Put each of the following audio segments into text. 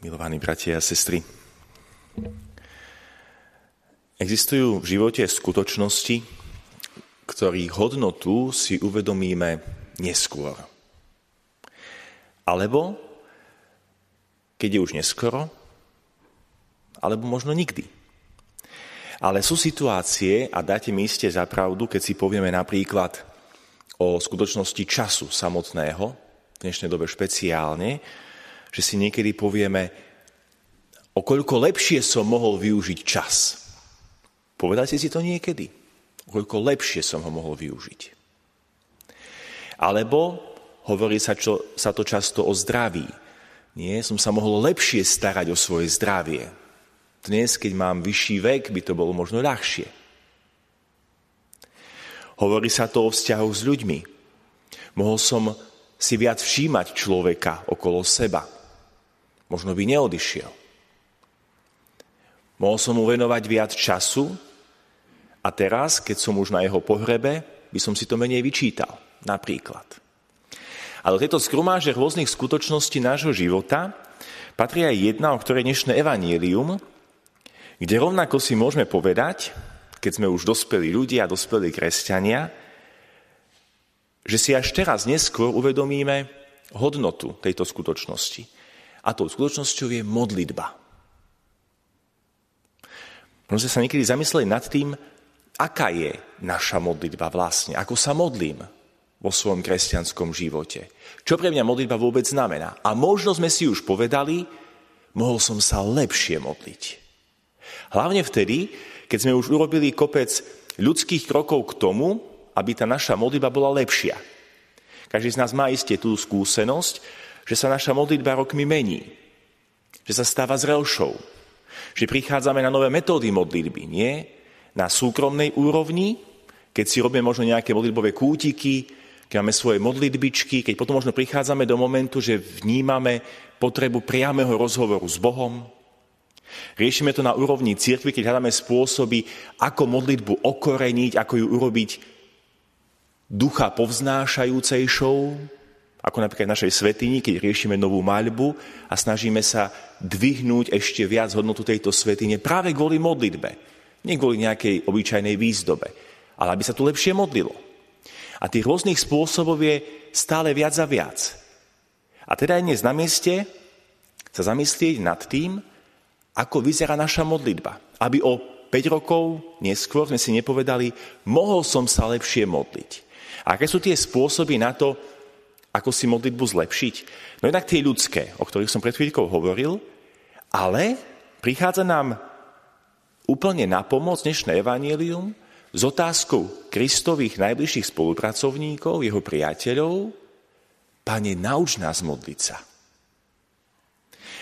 Milovaní bratia a sestry, existujú v živote skutočnosti, ktorých hodnotu si uvedomíme neskôr. Alebo, keď je už neskoro, alebo možno nikdy. Ale sú situácie, a dáte mi iste za pravdu, keď si povieme napríklad o skutočnosti času samotného, v dnešnej dobe špeciálne, že si niekedy povieme, o koľko lepšie som mohol využiť čas. Povedajte si to niekedy. O koľko lepšie som ho mohol využiť. Alebo hovorí sa, čo, sa to často o zdraví. Nie, som sa mohol lepšie starať o svoje zdravie. Dnes, keď mám vyšší vek, by to bolo možno ľahšie. Hovorí sa to o vzťahu s ľuďmi. Mohol som si viac všímať človeka okolo seba možno by neodišiel. Mohol som mu venovať viac času a teraz, keď som už na jeho pohrebe, by som si to menej vyčítal, napríklad. A do tejto skrumáže rôznych skutočností nášho života patrí aj jedna, o ktorej dnešné evanílium, kde rovnako si môžeme povedať, keď sme už dospeli ľudia, dospeli kresťania, že si až teraz neskôr uvedomíme hodnotu tejto skutočnosti. A tou skutočnosťou je modlitba. Možno sa niekedy zamysleli nad tým, aká je naša modlitba vlastne, ako sa modlím vo svojom kresťanskom živote. Čo pre mňa modlitba vôbec znamená. A možno sme si už povedali, mohol som sa lepšie modliť. Hlavne vtedy, keď sme už urobili kopec ľudských krokov k tomu, aby tá naša modlitba bola lepšia. Každý z nás má iste tú skúsenosť, že sa naša modlitba rokmi mení, že sa stáva zrelšou, že prichádzame na nové metódy modlitby, nie na súkromnej úrovni, keď si robíme možno nejaké modlitbové kútiky, keď máme svoje modlitbičky, keď potom možno prichádzame do momentu, že vnímame potrebu priamého rozhovoru s Bohom. Riešime to na úrovni cirkvi, keď hľadáme spôsoby, ako modlitbu okoreniť, ako ju urobiť ducha povznášajúcejšou, ako napríklad v našej svetini, keď riešime novú maľbu a snažíme sa dvihnúť ešte viac hodnotu tejto svetine práve kvôli modlitbe. Nie kvôli nejakej obyčajnej výzdobe, ale aby sa tu lepšie modlilo. A tých rôznych spôsobov je stále viac a viac. A teda je dnes na mieste sa zamyslieť nad tým, ako vyzerá naša modlitba. Aby o 5 rokov neskôr sme si nepovedali, mohol som sa lepšie modliť. A aké sú tie spôsoby na to, ako si modlitbu zlepšiť? No jednak tie ľudské, o ktorých som pred chvíľkou hovoril, ale prichádza nám úplne na pomoc dnešné evanílium s otázkou Kristových najbližších spolupracovníkov, jeho priateľov, Pane, nauč nás modliť sa.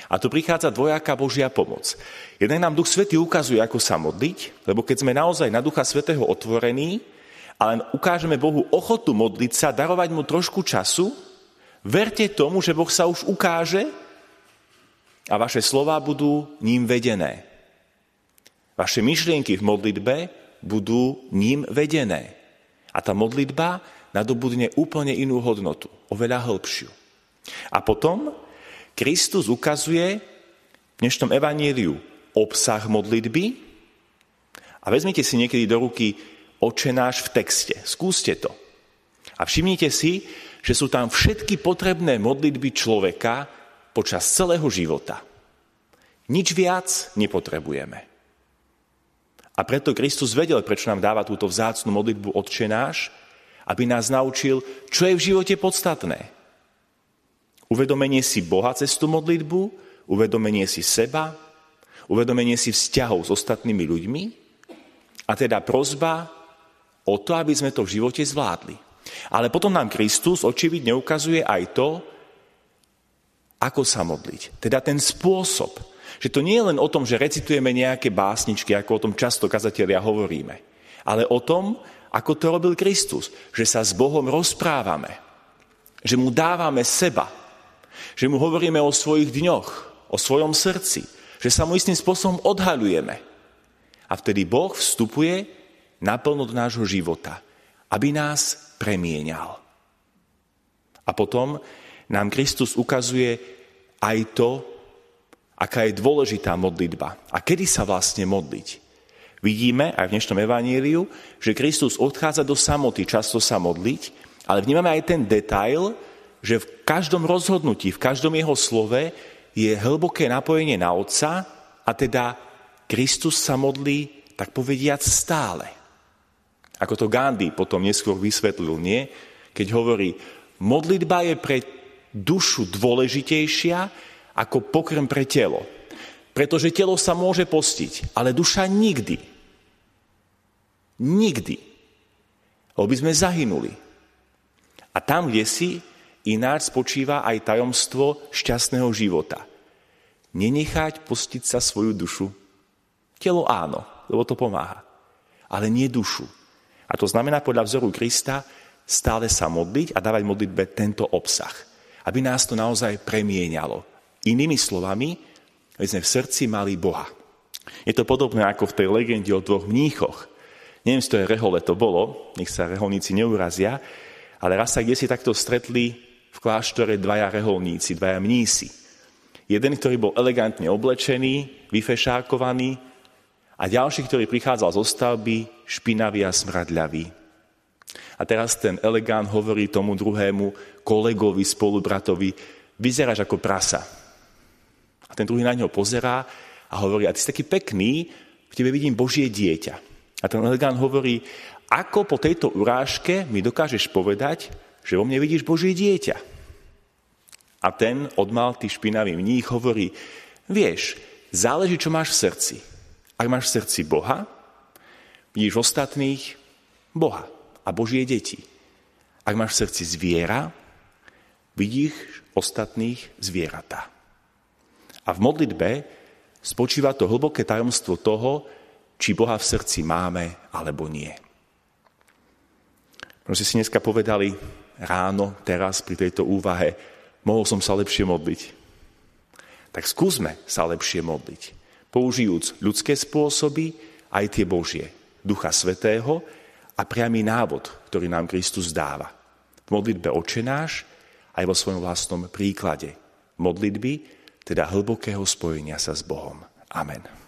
A tu prichádza dvojaká Božia pomoc. Jeden nám Duch Svetý ukazuje, ako sa modliť, lebo keď sme naozaj na Ducha Svetého otvorení, a len ukážeme Bohu ochotu modliť sa, darovať mu trošku času, verte tomu, že Boh sa už ukáže a vaše slova budú ním vedené. Vaše myšlienky v modlitbe budú ním vedené. A tá modlitba nadobudne úplne inú hodnotu, oveľa hĺbšiu. A potom Kristus ukazuje v dnešnom evaníliu obsah modlitby a vezmite si niekedy do ruky očenáš v texte. Skúste to. A všimnite si, že sú tam všetky potrebné modlitby človeka počas celého života. Nič viac nepotrebujeme. A preto Kristus vedel, prečo nám dáva túto vzácnu modlitbu odčenáš, aby nás naučil, čo je v živote podstatné. Uvedomenie si Boha cez tú modlitbu, uvedomenie si seba, uvedomenie si vzťahov s ostatnými ľuďmi a teda prozba o to, aby sme to v živote zvládli. Ale potom nám Kristus očividne ukazuje aj to, ako sa modliť. Teda ten spôsob. Že to nie je len o tom, že recitujeme nejaké básničky, ako o tom často kazatelia hovoríme, ale o tom, ako to robil Kristus. Že sa s Bohom rozprávame. Že mu dávame seba. Že mu hovoríme o svojich dňoch, o svojom srdci. Že sa mu istým spôsobom odhaľujeme. A vtedy Boh vstupuje naplno do nášho života, aby nás premienial. A potom nám Kristus ukazuje aj to, aká je dôležitá modlitba a kedy sa vlastne modliť. Vidíme aj v dnešnom evaníliu, že Kristus odchádza do samoty často sa modliť, ale vnímame aj ten detail, že v každom rozhodnutí, v každom jeho slove je hlboké napojenie na Otca a teda Kristus sa modlí, tak povediať, stále. Ako to Gandhi potom neskôr vysvetlil, nie? Keď hovorí, modlitba je pre dušu dôležitejšia ako pokrm pre telo. Pretože telo sa môže postiť, ale duša nikdy. Nikdy. Lebo by sme zahynuli. A tam, kde si, ináč spočíva aj tajomstvo šťastného života. Nenechať postiť sa svoju dušu. Telo áno, lebo to pomáha. Ale nie dušu. A to znamená podľa vzoru Krista stále sa modliť a dávať modlitbe tento obsah. Aby nás to naozaj premienialo. Inými slovami, aby sme v srdci mali Boha. Je to podobné ako v tej legende o dvoch mníchoch. Neviem, z toho rehole to bolo, nech sa reholníci neurazia, ale raz sa kde si takto stretli v kláštore dvaja reholníci, dvaja mnísi. Jeden, ktorý bol elegantne oblečený, vyfešákovaný a ďalší, ktorý prichádzal zo stavby, špinavý a smradľavý. A teraz ten elegant hovorí tomu druhému kolegovi, spolubratovi, vyzeráš ako prasa. A ten druhý na neho pozerá a hovorí, a ty si taký pekný, v tebe vidím Božie dieťa. A ten elegant hovorí, ako po tejto urážke mi dokážeš povedať, že vo mne vidíš Božie dieťa. A ten odmal tý špinavý mních hovorí, vieš, záleží, čo máš v srdci. Ak máš v srdci Boha, vidíš ostatných Boha a Božie deti. Ak máš v srdci zviera, vidíš ostatných zvieratá. A v modlitbe spočíva to hlboké tajomstvo toho, či Boha v srdci máme alebo nie. Možno si dneska povedali ráno, teraz pri tejto úvahe, mohol som sa lepšie modliť. Tak skúsme sa lepšie modliť, použijúc ľudské spôsoby, aj tie Božie, Ducha Svetého a priamy návod, ktorý nám Kristus dáva. V modlitbe očenáš aj vo svojom vlastnom príklade modlitby, teda hlbokého spojenia sa s Bohom. Amen.